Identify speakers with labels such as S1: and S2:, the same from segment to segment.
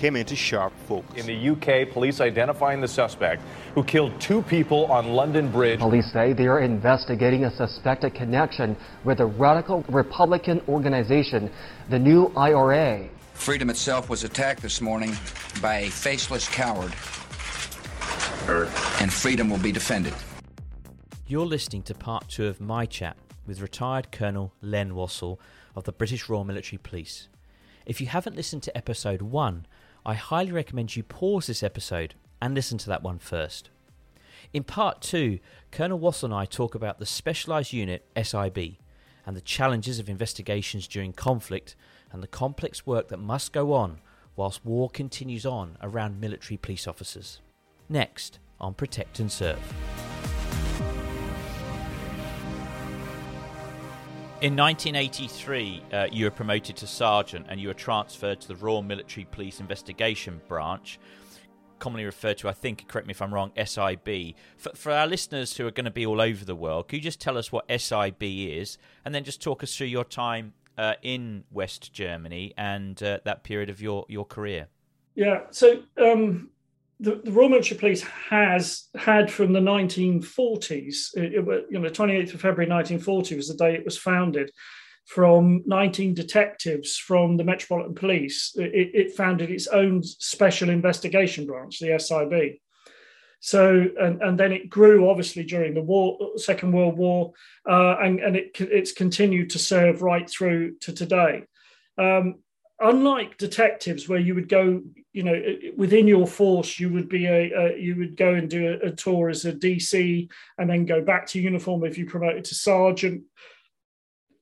S1: came into sharp focus.
S2: In the UK, police identifying the suspect who killed two people on London Bridge.
S3: Police say they are investigating a suspected connection with a radical Republican organization, the New IRA.
S4: Freedom itself was attacked this morning by a faceless coward. And freedom will be defended.
S5: You're listening to part two of my chat with retired Colonel Len Wassell of the British Royal Military Police. If you haven't listened to episode one, I highly recommend you pause this episode and listen to that one first. In part two, Colonel Wassell and I talk about the Specialised Unit SIB and the challenges of investigations during conflict and the complex work that must go on whilst war continues on around military police officers. Next on Protect and Serve. In 1983, uh, you were promoted to sergeant and you were transferred to the Royal Military Police Investigation Branch, commonly referred to, I think, correct me if I'm wrong, SIB. For, for our listeners who are going to be all over the world, can you just tell us what SIB is and then just talk us through your time uh, in West Germany and uh, that period of your, your career?
S6: Yeah, so um, the, the, Royal Military Police has had from the 1940s, it, it, you know, 28th of February 1940 was the day it was founded, from 19 detectives from the Metropolitan Police. It, it founded its own special investigation branch, the SIB. So, and, and then it grew obviously during the war, Second World War, uh, and, and it, it's continued to serve right through to today. Um, unlike detectives where you would go you know within your force you would be a, a you would go and do a, a, tour as a dc and then go back to uniform if you promoted to sergeant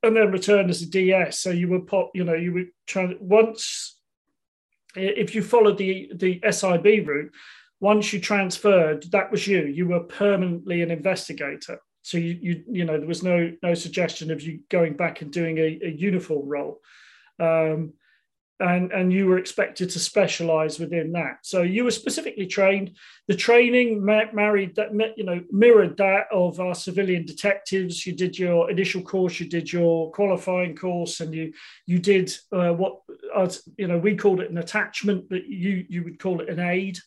S6: and then return as a ds so you would pop you know you would try once if you followed the the sib route once you transferred that was you. You were permanently an investigator. So you you, you know there was no no suggestion of you going back and doing a, a uniform role. Um, and and you were expected to specialize within that. So you were specifically trained. The training married that you know mirrored that of our civilian detectives. You did your initial course you did your qualifying course and you you did uh, what uh, you know we called it an attachment but you you would call it an aid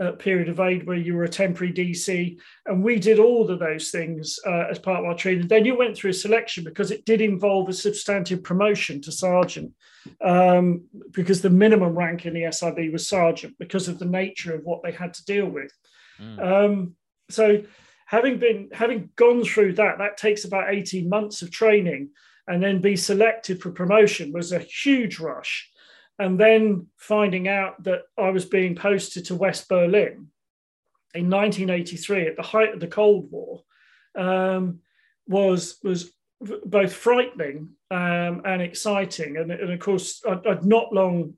S6: uh, period of aid where you were a temporary DC. And we did all of those things uh, as part of our training. Then you went through a selection because it did involve a substantive promotion to sergeant um, because the minimum rank in the SIB was sergeant because of the nature of what they had to deal with. Mm. Um, so having been having gone through that, that takes about 18 months of training and then be selected for promotion was a huge rush. And then finding out that I was being posted to West Berlin in 1983 at the height of the Cold War um, was was both frightening um, and exciting. And, and of course, I'd, I'd, not long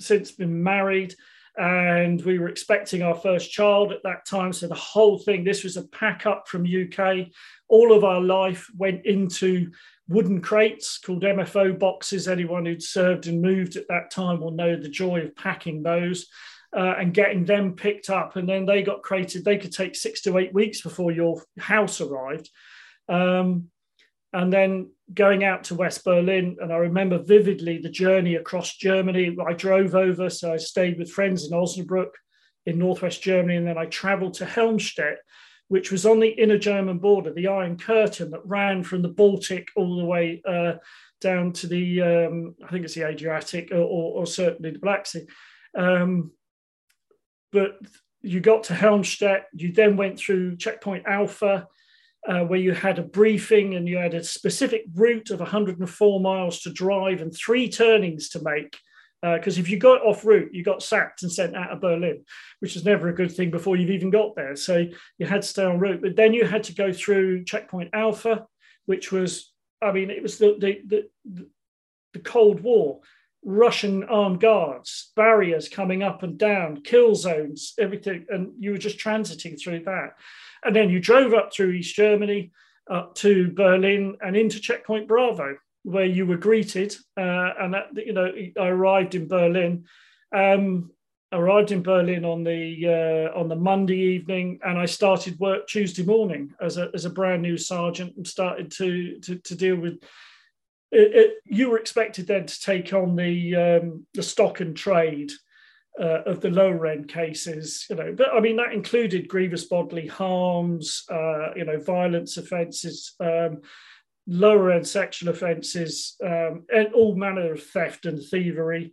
S6: since been married, and we were expecting our first child at that time. So the whole thing, this was a pack up from UK. All of our life went into wooden crates called MFO boxes. Anyone who'd served and moved at that time will know the joy of packing those. Uh, and getting them picked up, and then they got crated. They could take six to eight weeks before your house arrived. Um, and then going out to West Berlin. And I remember vividly the journey across Germany. I drove over, so I stayed with friends in Osnabrück in northwest Germany, and then I traveled to Helmstedt, which was on the inner German border, the Iron Curtain that ran from the Baltic all the way uh, down to the, um, I think it's the Adriatic or, or, or certainly the Black Sea. Um, but you got to Helmstedt, you then went through Checkpoint Alpha, uh, where you had a briefing and you had a specific route of 104 miles to drive and three turnings to make. Because uh, if you got off route, you got sacked and sent out of Berlin, which is never a good thing before you've even got there. So you had to stay on route. But then you had to go through Checkpoint Alpha, which was, I mean, it was the, the, the, the Cold War. Russian armed guards, barriers coming up and down, kill zones, everything. And you were just transiting through that. And then you drove up through East Germany, up to Berlin and into Checkpoint Bravo, where you were greeted. Uh, and that, you know, I arrived in Berlin. Um, arrived in Berlin on the uh, on the Monday evening, and I started work Tuesday morning as a as a brand new sergeant, and started to to, to deal with. It, it, you were expected then to take on the um, the stock and trade uh, of the lower end cases, you know, but I mean that included grievous bodily harms, uh, you know, violence offences, um, lower end sexual offences, um, and all manner of theft and thievery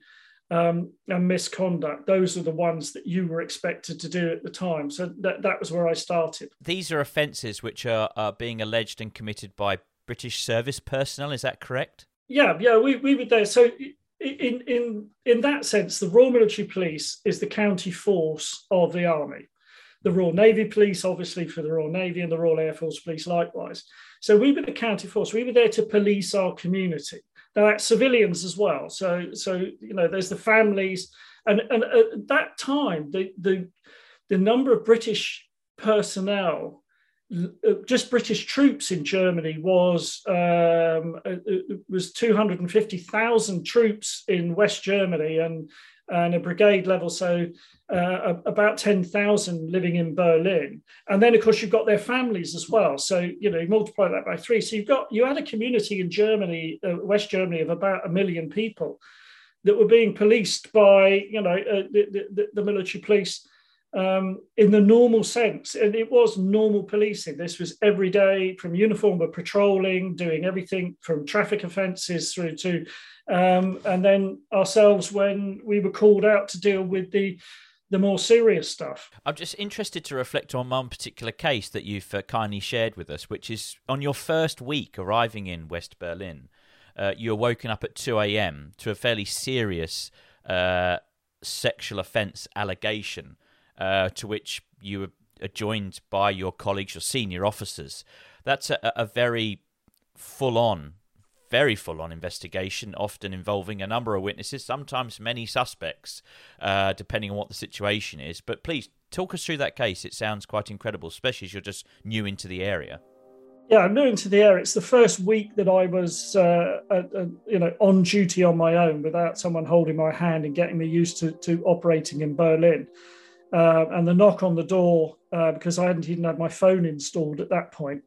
S6: um, and misconduct. Those are the ones that you were expected to do at the time. So that that was where I started.
S7: These are offences which are, are being alleged and committed by British service personnel. Is that correct?
S6: Yeah, yeah, we, we were there. So in in in that sense, the Royal Military Police is the county force of the army. The Royal Navy Police, obviously, for the Royal Navy, and the Royal Air Force Police, likewise. So we were the county force. We were there to police our community. Now that's civilians as well. So so you know, there's the families, and and at that time, the the the number of British personnel just British troops in Germany was um, uh, uh, was 250,000 troops in West Germany and and a brigade level, so uh, about 10,000 living in Berlin. And then, of course, you've got their families as well. So, you know, you multiply that by three. So you've got, you had a community in Germany, uh, West Germany, of about a million people that were being policed by, you know, uh, the, the, the military police um, in the normal sense. And it was normal policing. This was every day from uniform, but patrolling, doing everything from traffic offences through to, um, and then ourselves when we were called out to deal with the the more serious stuff.
S7: I'm just interested to reflect on one particular case that you've uh, kindly shared with us, which is on your first week arriving in West Berlin. Uh, you were woken up at 2 a.m. to a fairly serious uh, sexual offence allegation uh, to which you are joined by your colleagues, your senior officers. That's a, a very full on, very full on investigation, often involving a number of witnesses, sometimes many suspects, uh, depending on what the situation is. But please talk us through that case. It sounds quite incredible, especially as you're just new into the area.
S6: Yeah, I'm new into the area. It's the first week that I was, uh, you know, on duty on my own without someone holding my hand and getting me used to, to operating in Berlin. Uh, and the knock on the door, uh, because I hadn't even had my phone installed at that point,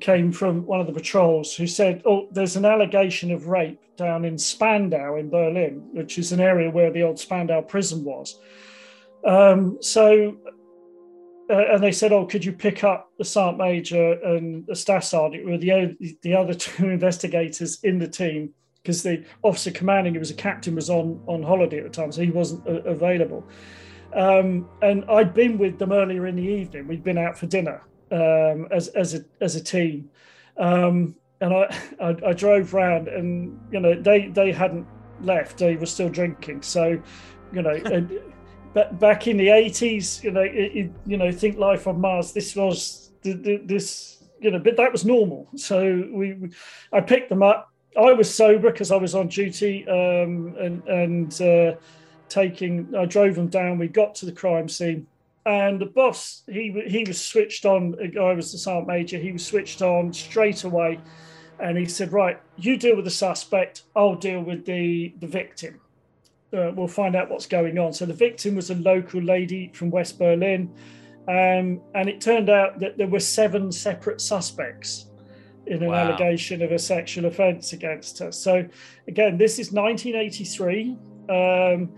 S6: came from one of the patrols who said, Oh, there's an allegation of rape down in Spandau in Berlin, which is an area where the old Spandau prison was. Um, so, uh, and they said, Oh, could you pick up the Sergeant Major and the Staff Sergeant, were the, the other two investigators in the team? Because the officer commanding, who was a captain, was on, on holiday at the time, so he wasn't uh, available. Um, and I'd been with them earlier in the evening. We'd been out for dinner um, as, as, a, as a team. Um, and I, I, I, drove round and, you know, they, they hadn't left, they were still drinking. So, you know, but back in the eighties, you know, it, it, you know, think life on Mars. This was the, the, this, you know, but that was normal. So we, we I picked them up. I was sober because I was on duty, um, and and uh, taking. I drove them down. We got to the crime scene, and the boss he he was switched on. I was the sergeant major. He was switched on straight away, and he said, "Right, you deal with the suspect. I'll deal with the the victim." uh, we'll find out what's going on. So the victim was a local lady from West Berlin, um, and it turned out that there were seven separate suspects in an wow. allegation of a sexual offence against her. So again, this is 1983. Um,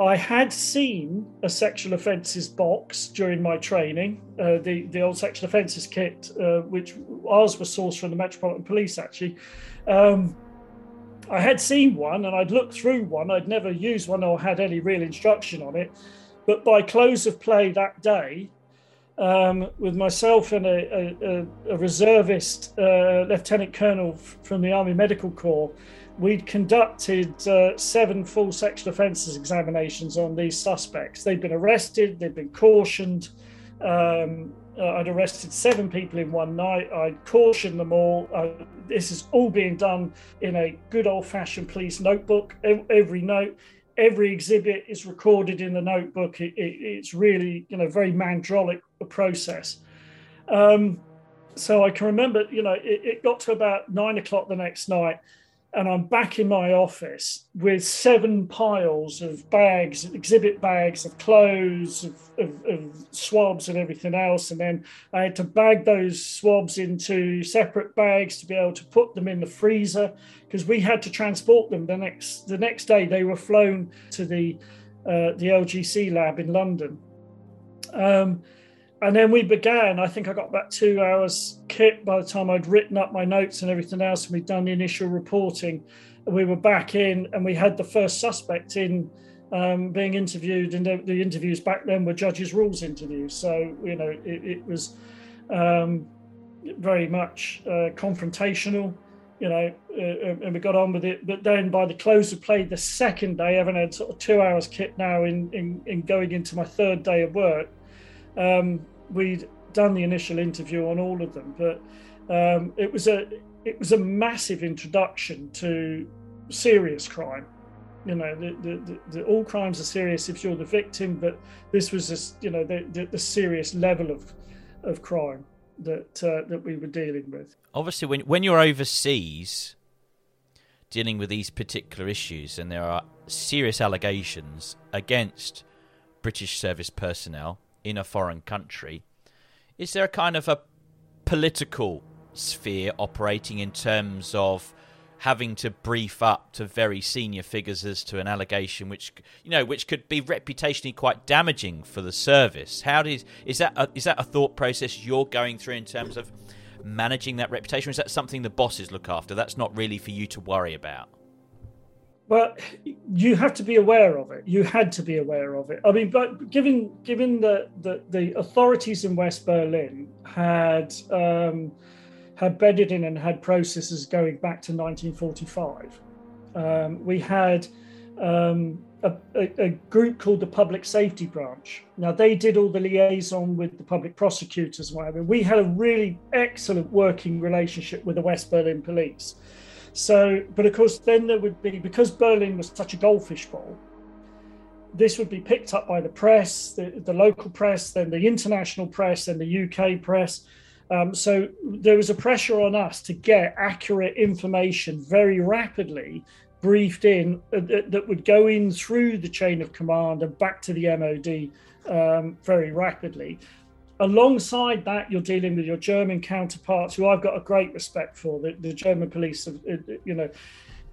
S6: I had seen a sexual offences box during my training, uh, the the old sexual offences kit, uh, which ours was sourced from the Metropolitan Police actually. Um, I had seen one and I'd looked through one. I'd never used one or had any real instruction on it. But by close of play that day, um, with myself and a, a, a reservist uh, lieutenant colonel from the Army Medical Corps, we'd conducted uh, seven full sexual offences examinations on these suspects. They'd been arrested, they'd been cautioned. Um, uh, I'd arrested seven people in one night. I'd cautioned them all. Uh, this is all being done in a good old fashioned police notebook. Every note, every exhibit is recorded in the notebook. It, it, it's really, you know, very mandraulic process. Um, so I can remember, you know, it, it got to about nine o'clock the next night and I'm back in my office with seven piles of bags, exhibit bags of clothes, of, of, of, swabs, and everything else. And then I had to bag those swabs into separate bags to be able to put them in the freezer because we had to transport them the next the next day. They were flown to the uh, the LGC lab in London. Um, and then we began. I think I got about two hours kit by the time I'd written up my notes and everything else, and we'd done the initial reporting. And We were back in, and we had the first suspect in um, being interviewed, and the, the, interviews back then were judges' rules interviews. So you know, it, it was um, very much uh, confrontational. You know, uh, and we got on with it. But then by the close of play, the second day, having had sort of two hours kit now in, in, in going into my third day of work, um, we'd done the initial interview on all of them, but um, it was a it was a massive introduction to serious crime. You know, the, the, the, all crimes are serious if you're the victim, but this was just, you know the, the, serious level of of crime that uh, that we were dealing with.
S7: Obviously, when when you're overseas dealing with these particular issues, and there are serious allegations against British service personnel in a foreign country, is there a kind of a political sphere operating in terms of having to brief up to very senior figures as to an allegation which you know which could be reputationally quite damaging for the service? How does is that a, is that a thought process you're going through in terms of managing that reputation is that something the bosses look after? That's not really for you to worry about
S6: well, you have to be aware of it. You had to be aware of it. I mean, but given given the the, the authorities in West Berlin had um, had bedded in and had processes going back to 1945, um, we had um, a, a, a, group called the Public Safety Branch. Now they did all the liaison with the public prosecutors. And whatever. We had a really excellent working relationship with the West Berlin police. So, but of course, then there would be, because Berlin was such a goldfish bowl, this would be picked up by the press, the, the local press, then the international press, then the UK press. Um, so there was a pressure on us to get accurate information very rapidly briefed in uh, that, that, would go in through the chain of command and back to the MOD um, very rapidly alongside that, you're dealing with your German counterparts, who I've got a great respect for. The, the German police, have, uh, you know,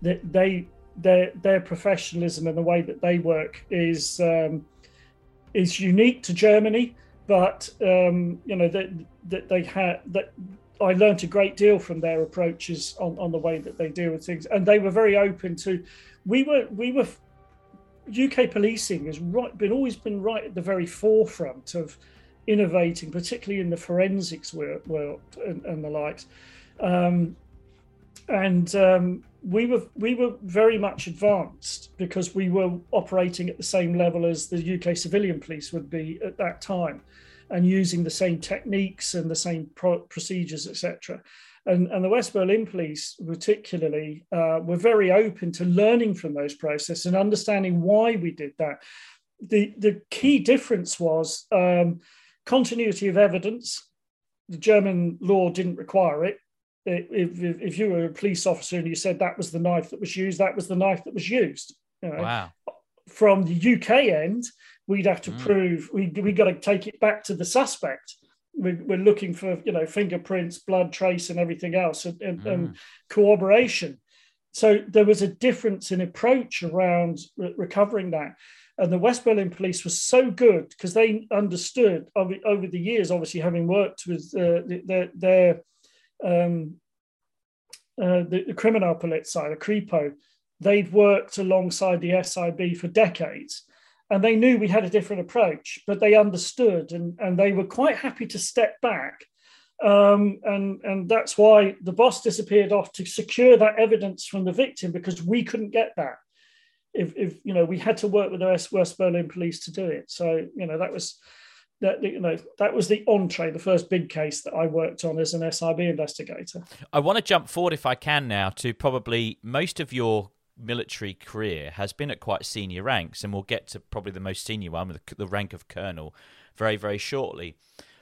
S6: they their their professionalism and the way that they work is um, is unique to Germany. But um, you know that that they had that I learned a great deal from their approaches on, on the way that they deal with things, and they were very open to. We were we were UK policing has right been always been right at the very forefront of innovating, particularly in the forensics world, and, and, the likes. Um, and um, we were we were very much advanced because we were operating at the same level as the UK civilian police would be at that time, and using the same techniques and the same pro- procedures, etc. And, and the West Berlin police, particularly, uh, were very open to learning from those processes and understanding why we did that. The the key difference was um, continuity of evidence. The German law didn't require it if, if, if, you were a police officer and you said that was the knife that was used, that was the knife that was used.
S5: You know? Wow.
S6: From the UK end, we'd have to mm. prove we we got to take it back to the suspect. We're, we're, looking for you know fingerprints, blood trace, and everything else, and, and, mm. and corroboration. So there was a difference in approach around re- recovering that. And the West Berlin police was so good because they understood over, the years, obviously having worked with uh, their, their um, uh, the, the Kriminalpolizei, the Kripo, they'd worked alongside the SIB for decades. And they knew we had a different approach, but they understood and, and they were quite happy to step back. Um, and, and that's why the boss disappeared off to secure that evidence from the victim because we couldn't get that. If, if you know, we had to work with the West Berlin police to do it. So, you know, that was that you know that was the entree, the first big case that I worked on as an SIB investigator.
S7: I want to jump forward, if I can, now to probably most of your military career has been at quite senior ranks, and we'll get to probably the most senior one, the, rank of colonel, very very shortly.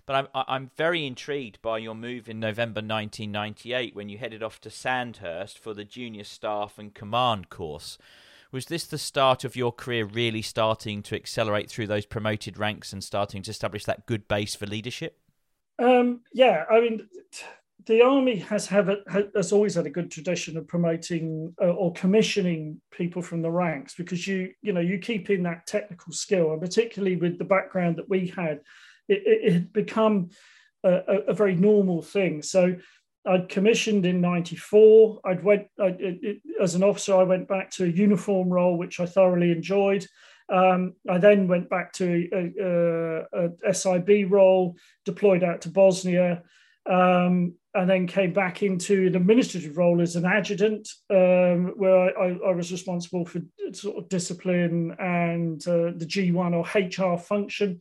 S7: But I'm I'm very intrigued by your move in November 1998 when you headed off to Sandhurst for the junior staff and command course. Was this the start of your career really starting to accelerate through those promoted ranks and starting to establish that good base for leadership?
S6: Um, yeah, I mean, the army has have a, has always had a good tradition of promoting uh, or commissioning people from the ranks because you you know you keep in that technical skill and particularly with the background that we had, it, it, it had become a, a, very normal thing. So I'd commissioned in '94. I'd went I, it, as an officer. I went back to a uniform role, which I thoroughly enjoyed. Um, I then went back to a, a, a, SIB role, deployed out to Bosnia, um, and then came back into an administrative role as an adjutant, um, where I, I, was responsible for sort of discipline and uh, the G1 or HR function.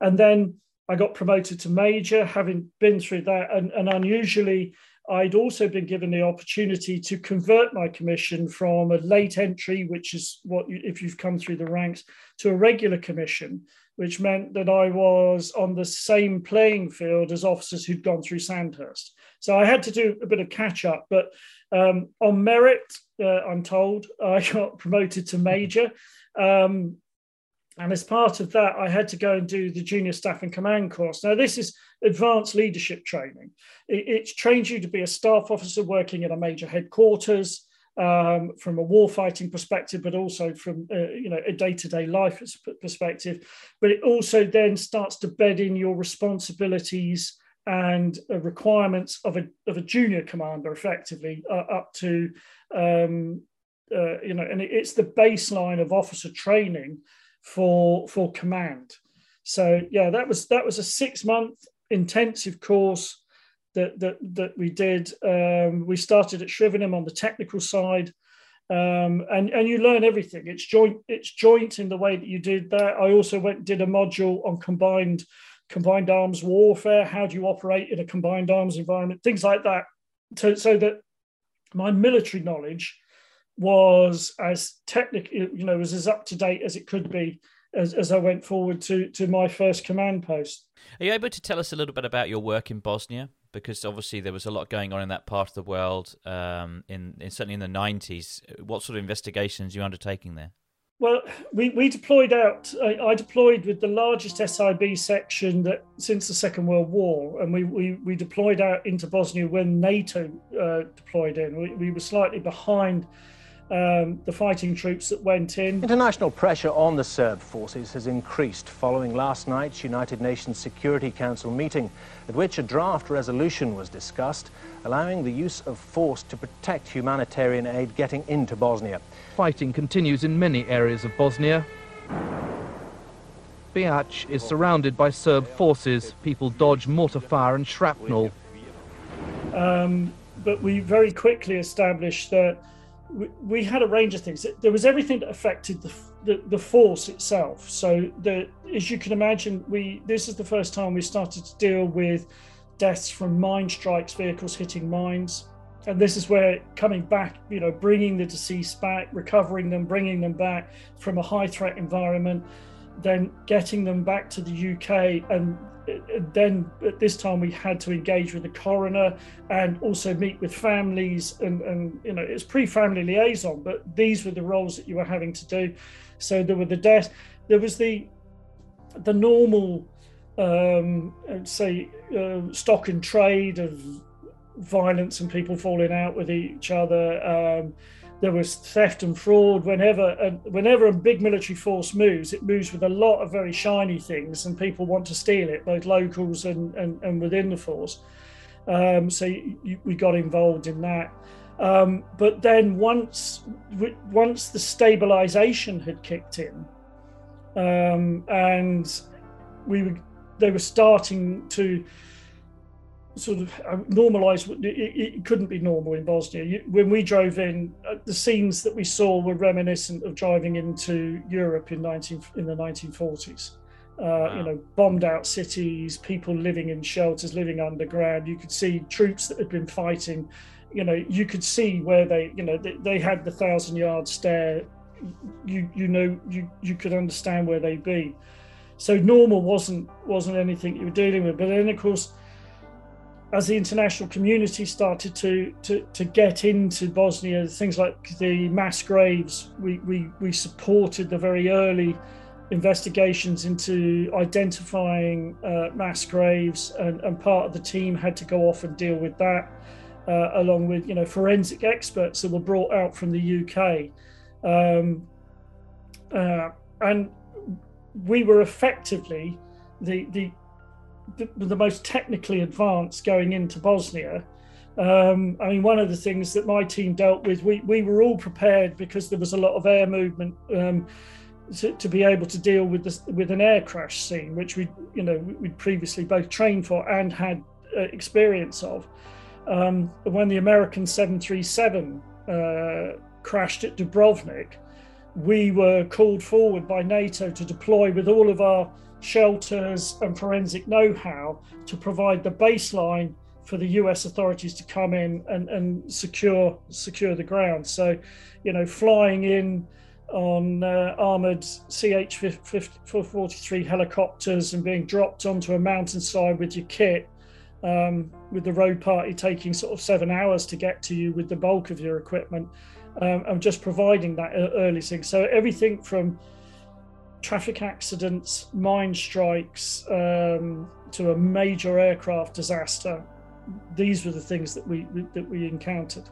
S6: And then I got promoted to major, having been through that. And, and unusually, I'd also been given the opportunity to convert my commission from a late entry, which is what you, if you've come through the ranks, to a regular commission, which meant that I was on the same playing field as officers who'd gone through Sandhurst. So I had to do a bit of catch up, but um, on merit, uh, I'm told I got promoted to major. Um, and as part of that, I had to go and do the junior staff and command course. Now, this is advanced leadership training. It, it trains you to be a staff officer working in a major headquarters um, from a warfighting perspective, but also from uh, you know a day-to-day life perspective. But it also then starts to bed in your responsibilities and uh, requirements of a, of a junior commander, effectively uh, up to um, uh, you know, and it's the baseline of officer training for for command. So yeah, that was that was a six month intensive course that that that we did. Um, we started at Shrivenham on the technical side. Um, and and you learn everything. It's joint. It's joint in the way that you did that. I also went did a module on combined combined arms warfare. How do you operate in a combined arms environment? Things like that. So, so that my military knowledge was as technical, you know, was as up to date as it could be as, as I went forward to to my first command post.
S7: Are you able to tell us a little bit about your work in Bosnia? Because obviously there was a lot going on in that part of the world, um, in, in certainly in the nineties. What sort of investigations you undertaking there?
S6: Well, we, we deployed out. I, I, deployed with the largest SIB section that since the Second World War, and we, we, we deployed out into Bosnia when NATO uh, deployed in. We, we were slightly behind um, the fighting troops that went in.
S8: International pressure on the Serb forces has increased following last night's United Nations Security Council meeting, at which a draft resolution was discussed, allowing the use of force to protect humanitarian aid getting into Bosnia.
S9: Fighting continues in many areas of Bosnia. Bihac is surrounded by Serb forces. People dodge mortar fire and shrapnel.
S6: Um, but we very quickly established that we, had a range of things. There was everything that affected the, the, the force itself. So, the, as you can imagine, we this is the first time we started to deal with deaths from mine strikes, vehicles hitting mines. And this is where coming back, you know, bringing the deceased back, recovering them, bringing them back from a high threat environment, then getting them back to the UK and then at this time we had to engage with the coroner and also meet with families and, and you know it's pre-family liaison but these were the roles that you were having to do. So there were the death there was the the normal um say uh, stock and trade of violence and people falling out with each other um there was theft and fraud. Whenever whenever a big military force moves it moves with a lot of very shiny things and people want to steal it both locals and and, and within the force. Um, so you, we got involved in that. Um, but then once once the stabilization had kicked in um, and we were, they were starting to sort of uh, normalized. It, it, couldn't be normal in Bosnia. When we drove in, uh, the scenes that we saw were reminiscent of driving into Europe in 19 in the 1940s. Uh, wow. You know, bombed out cities, people living in shelters, living underground. You could see troops that had been fighting. You know, you could see where they, you know, they, they had the thousand yard stare. You you know you you could understand where they'd be. So normal wasn't wasn't anything you were dealing with. But then of course as the international community started to, to, to get into Bosnia, things like the mass graves, we, we, we supported the very early investigations into identifying uh, mass graves, and, and, part of the team had to go off and deal with that, uh, along with you know forensic experts that were brought out from the UK, um, uh, and we were effectively the the the, the most technically advanced going into Bosnia. Um, I mean, one of the things that my team dealt with, we, we were all prepared because there was a lot of air movement um, to, to, be able to deal with this, with an air crash scene, which we you know we'd previously both trained for and had uh, experience of. Um, when the American 737 uh, crashed at Dubrovnik, we were called forward by NATO to deploy with all of our shelters, and forensic know how to provide the baseline for the US authorities to come in and, and secure secure the ground. So, you know, flying in on uh, armored CH-443 helicopters and being dropped onto a mountainside with your kit, um, with the road party taking sort of seven hours to get to you with the bulk of your equipment, um, and just providing that early thing. So everything from traffic accidents, mine strikes, um, to a major aircraft disaster. These were the things that we that we encountered.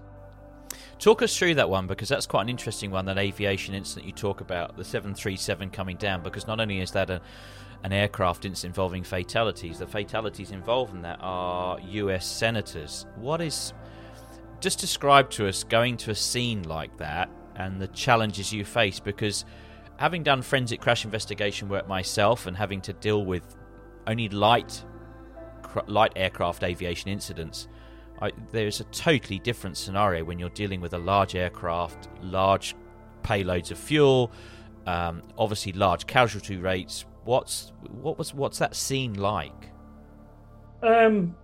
S7: Talk us through that one because that's quite an interesting one. That aviation incident you talk about, the 737 coming down, because not only is that a, an aircraft incident involving fatalities, the fatalities involved in that are U.S. senators. What is just describe to us going to a scene like that and the challenges you face because having done forensic crash investigation work myself and having to deal with only light light aircraft aviation incidents, I, there's a totally different scenario when you're dealing with a large aircraft, large payloads of fuel, um, obviously large casualty rates. What's what was what's that scene like?
S6: Um,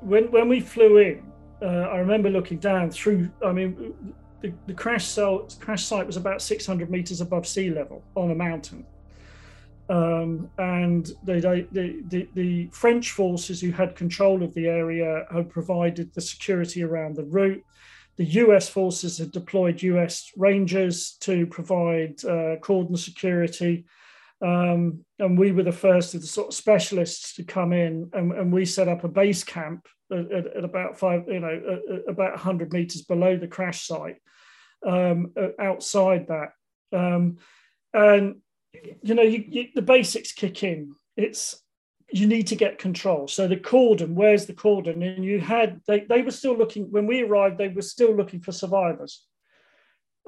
S6: when when we flew in, uh, I remember looking down through. I mean, the, the crash, site, crash site was about 600 meters above sea level on a mountain. Um, and they, they, the, the, French forces who had control of the area had provided the security around the route. The US forces had deployed US Rangers to provide uh, cordon security. Um, and we were the first of the sort of specialists to come in, and, and we set up a base camp at, at, about five, you know, about 100 meters below the crash site, um, outside that. Um, and you know, you, you, the basics kick in. It's you need to get control. So the cordon, where's the cordon? And you had they they were still looking when we arrived. They were still looking for survivors.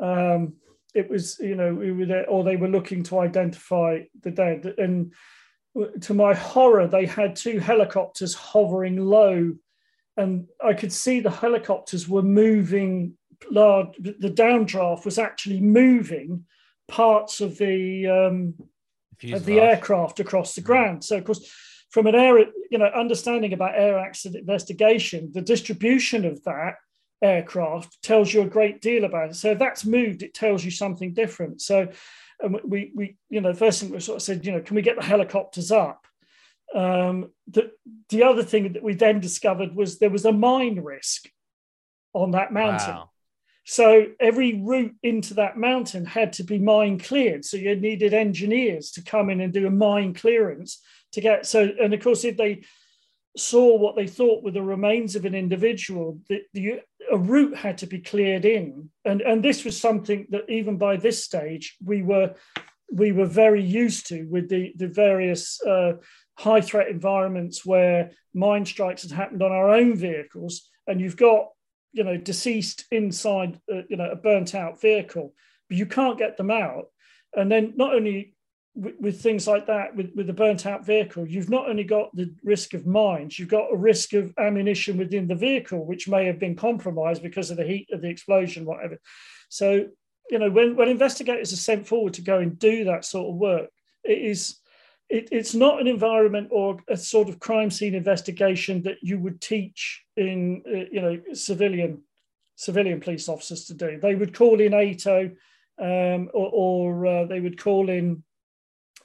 S6: Um, it was you know we were there, or they were looking to identify the dead. And to my horror, they had two helicopters hovering low, and I could see the helicopters were moving large, the downdraft was actually moving parts of the um, of the aircraft across the ground. So, of course, from an air, you know, understanding about air accident investigation, the distribution of that aircraft tells you a great deal about it. So if that's moved, it tells you something different. So um, we, we, you know, the first thing we sort of said, you know, can we get the helicopters up? Um, the, the other thing that we then discovered was there was a mine risk on that mountain. Wow. So every route into that mountain had to be mine cleared. So you needed engineers to come in and do a mine clearance to get so. And of course, if they saw what they thought were the remains of an individual, the, the a route had to be cleared in, and and this was something that even by this stage we were we were very used to with the the various uh, high threat environments where mine strikes had happened on our own vehicles, and you've got you know deceased inside uh, you know a burnt out vehicle, but you can't get them out, and then not only with, with, things like that, with, with the burnt out vehicle, you've not only got the risk of mines, you've got a risk of ammunition within the vehicle, which may have been compromised because of the heat of the explosion, whatever. So, you know, when, when investigators are sent forward to go and do that sort of work, it is it, it's not an environment or a sort of crime scene investigation that you would teach in uh, you know civilian civilian police officers to do. They would call in ATO um, or, or uh, they would call in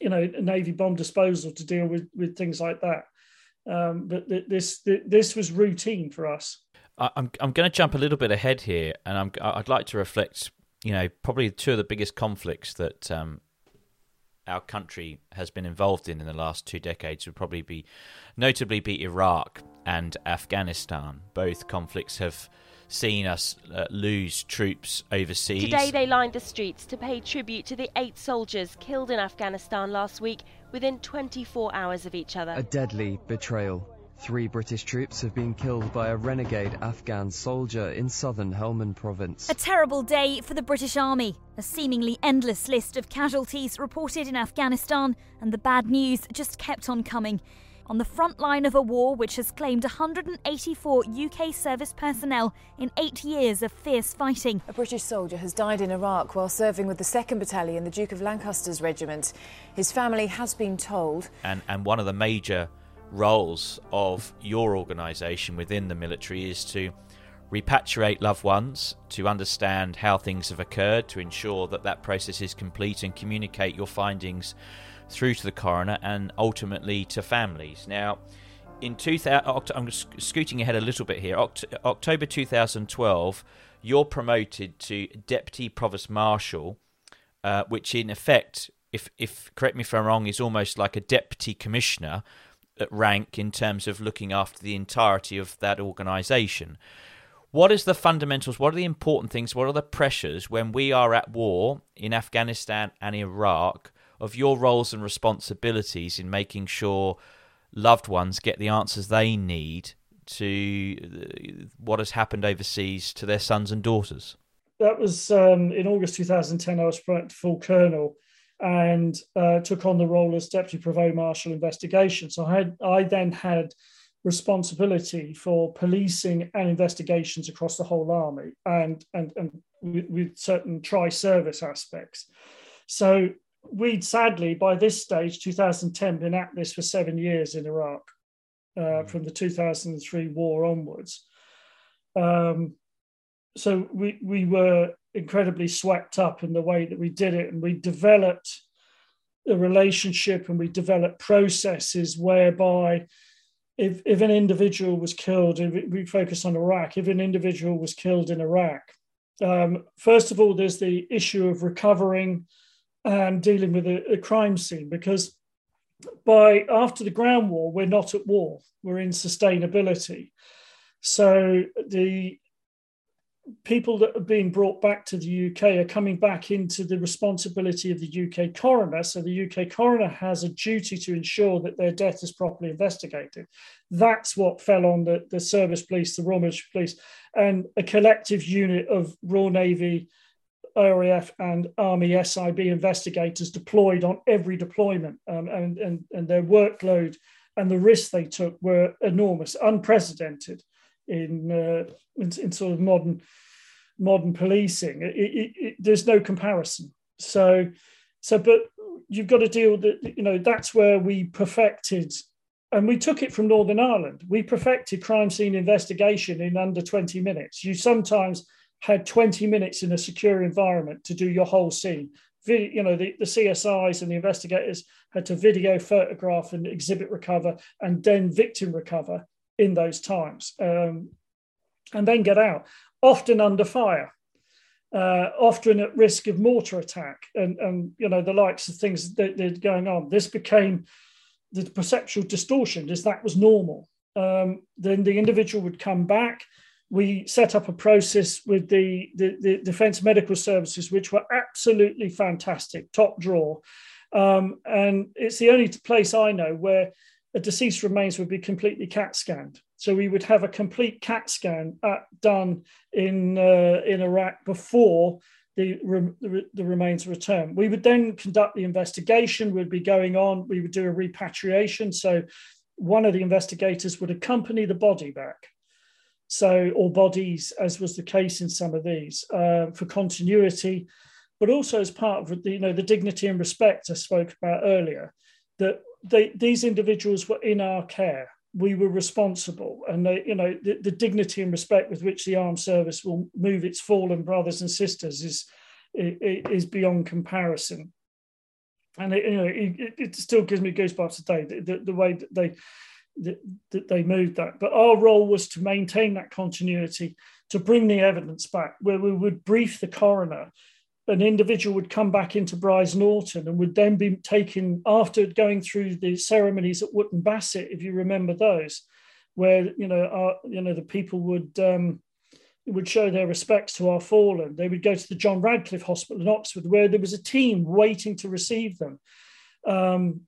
S6: you know navy bomb disposal to deal with with things like that. Um, but this this was routine for us.
S7: I'm I'm going to jump a little bit ahead here, and I'm I'd like to reflect. You know, probably two of the biggest conflicts that um, our country has been involved in in the last two decades would probably be, notably, be Iraq and Afghanistan. Both conflicts have seen us uh, lose troops overseas.
S10: Today they lined the streets to pay tribute to the eight soldiers killed in Afghanistan last week within 24 hours of each other.
S11: A deadly betrayal. Three British troops have been killed by a renegade Afghan soldier in southern Helmand province.
S12: A terrible day for the British Army. A seemingly endless list of casualties reported in Afghanistan, and the bad news just kept on coming on the front line of a war which has claimed 184 UK service personnel in eight years of fierce fighting.
S13: A British soldier has died in Iraq while serving with the 2nd Battalion, the Duke of Lancaster's Regiment. His family has been told.
S7: And, and one of the major roles of your organisation within the military is to repatriate loved ones, to understand how things have occurred, to ensure that that process is complete and communicate your findings through to the coroner and ultimately to families. Now, in 2000, I'm scooting ahead a little bit here. October 2012, you're promoted to deputy provost marshal, uh, which in effect, if if correct me if I'm wrong, is almost like a deputy commissioner at rank in terms of looking after the entirety of that organisation. What is the fundamentals? What are the important things? What are the pressures when we are at war in Afghanistan and Iraq? Of your roles and responsibilities in making sure loved ones get the answers they need to uh, what has happened overseas to their sons and daughters?
S6: That was um, in August 2010. I was promoted to full colonel and uh, took on the role as deputy provost marshal investigation. So I had I then had responsibility for policing and investigations across the whole army and and and with, with certain tri-service aspects. So we'd sadly, by this stage, 2010, been at this for seven years in Iraq, uh, mm. from the 2003 war onwards. Um, so we, we were incredibly swept up in the way that we did it, and we developed a relationship and we developed processes whereby if, if an individual was killed, if we focus on Iraq, if an individual was killed in Iraq, um, first of all, there's the issue of recovering and dealing with a, a crime scene because by after the ground war, we're not at war, we're in sustainability. So the people that are being brought back to the UK are coming back into the responsibility of the UK coroner. So the UK coroner has a duty to ensure that their death is properly investigated. That's what fell on the, the service police, the Royal Military Police, and a collective unit of Royal Navy RAF and Army SIB investigators deployed on every deployment, um, and, and, and their workload and the risks they took were enormous, unprecedented in, uh, in, in, sort of modern modern policing. It, it, it, there's no comparison. So, so, but you've got to deal with it. You know, that's where we perfected, and we took it from Northern Ireland. We perfected crime scene investigation in under 20 minutes. You sometimes had 20 minutes in a secure environment to do your whole scene. You know, the, the CSIs and the investigators had to video, photograph, and exhibit recover, and then victim recover in those times, um, and then get out, often under fire. Uh, often at risk of mortar attack and, and you know the likes of things that, are going on. This became the perceptual distortion is that was normal. Um, then the individual would come back we set up a process with the, the, the, Defence Medical Services, which were absolutely fantastic, top draw. Um, and it's the only place I know where a deceased remains would be completely CAT scanned. So we would have a complete CAT scan at, done in, uh, in Iraq before the, the, the remains return. We would then conduct the investigation, would be going on, we would do a repatriation. So one of the investigators would accompany the body back so or bodies, as was the case in some of these, uh, for continuity, but also as part of the, you know the dignity and respect I spoke about earlier, that they, these individuals were in our care. We were responsible, and they, you know the, the dignity and respect with which the armed service will move its fallen brothers and sisters is is beyond comparison and it, you know, it, it, still gives me goosebumps today. The, the, the, way that they that, they moved that. But our role was to maintain that continuity, to bring the evidence back, where we would brief the coroner. An individual would come back into Brize Norton and would then be taken after going through the ceremonies at Wootton Bassett, if you remember those, where you know our, you know the people would um, would show their respects to our fallen. They would go to the John Radcliffe Hospital in Oxford, where there was a team waiting to receive them. Um,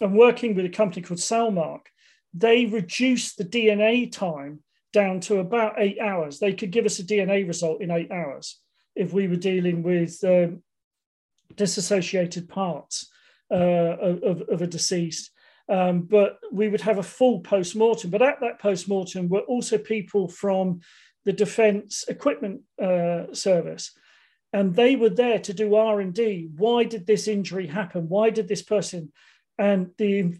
S6: and working with a company called Cellmark, they reduced the DNA time down to about eight hours. They could give us a DNA result in eight hours if we were dealing with um, disassociated parts uh, of, of, a deceased. Um, but we would have a full post mortem. But at that post mortem were also people from the Defence Equipment uh, Service, and they were there to do R and D. Why did this injury happen? Why did this person? And the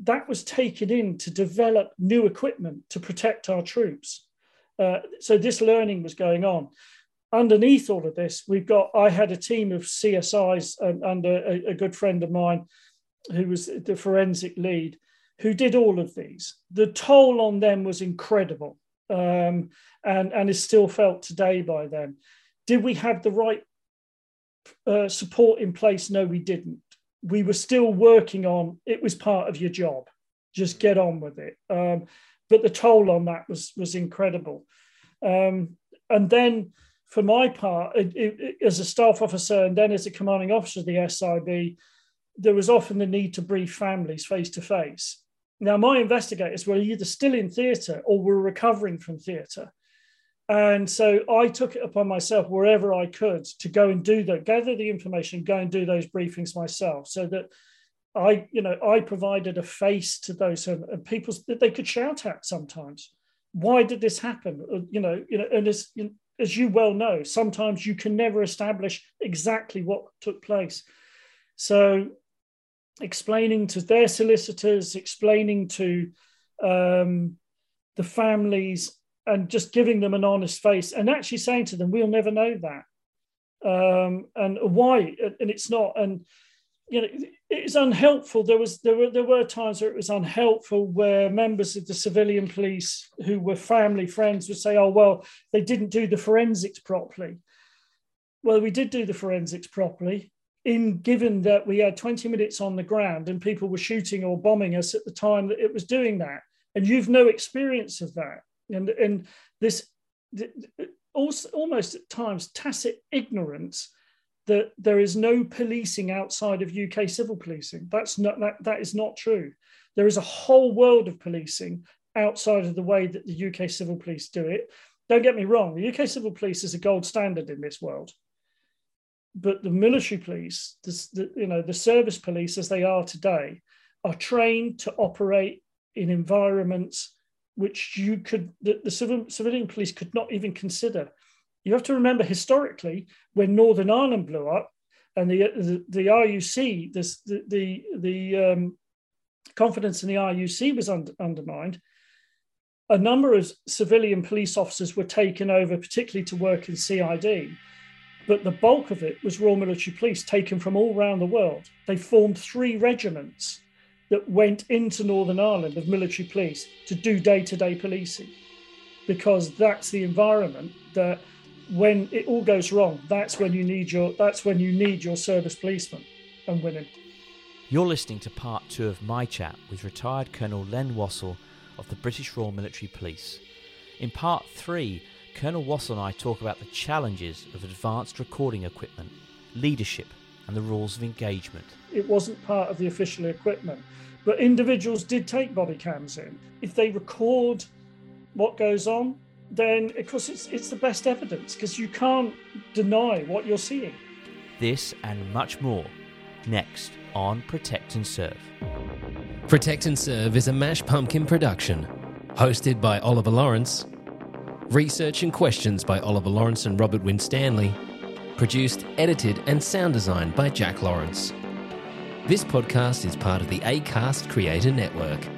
S6: that was taken in to develop new equipment to protect our troops. Uh, so this learning was going on. Underneath all of this, we've got. I had a team of CSIs and, under a, a good friend of mine, who was the forensic lead, who did all of these. The toll on them was incredible, um, and and is still felt today by them. Did we have the right uh, support in place? No, we didn't we were still working on it was part of your job. Just get on with it. Um, but the toll on that was was incredible. Um, and then for my part it, it, as a staff officer and then as a commanding officer of the SIB there was often the need to brief families face to face. Now my investigators were either still in theatre or were recovering from theatre and so I took it upon myself wherever I could to go and do that, gather the information, go and do those briefings myself, so that I, you know, I provided a face to those and people that they could shout at sometimes. Why did this happen? Uh, you know, you know, and as as you well know, sometimes you can never establish exactly what took place. So, explaining to their solicitors, explaining to um, the families and just giving them an honest face and actually saying to them, we'll never know that. Um, and why? And it's not. And you know, it's unhelpful. There was there were there were times where it was unhelpful where members of the civilian police who were family friends would say, "Oh well, they didn't do the forensics properly." Well, we did do the forensics properly. In given that we had 20 minutes on the ground and people were shooting or bombing us at the time that it was doing that, and you've no experience of that and and this also almost at times tacit ignorance that there is no policing outside of UK civil policing. That's not that, that is not true. There is a whole world of policing outside of the way that the UK civil police do it. Don't get me wrong, the UK civil police is a gold standard in this world. But the military police, the, the you know, the service police as they are today, are trained to operate in environments which you could the, the civil, civilian police could not even consider. You have to remember historically, when Northern Ireland blew up and the, the, the RUC, this, the, the, the um, confidence in the RUC was under, undermined, a number of civilian police officers were taken over, particularly to work in CID. But the bulk of it was Royal Military Police taken from all around the world. They formed three regiments that went into Northern Ireland of military police to do day to day policing because that's the environment that when it all goes wrong, that's when you need your that's when you need your service policemen and women.
S7: You're listening to part two of my chat with retired Colonel Len Wassell of the British Royal Military Police. In part three, Colonel Wassell and I talk about the challenges of advanced recording equipment, leadership, and the rules of engagement.
S6: It wasn't part of the official equipment, but individuals did take body cams in. If they record what goes on, then of course it's it's the best evidence because you can't deny what you're seeing.
S7: This and much more next on Protect and Serve.
S14: Protect and Serve is a Mash Pumpkin production, hosted by Oliver Lawrence, research and questions by Oliver Lawrence and Robert Winstanley, produced, edited, and sound designed by Jack Lawrence. This podcast is part of the ACAST Creator Network.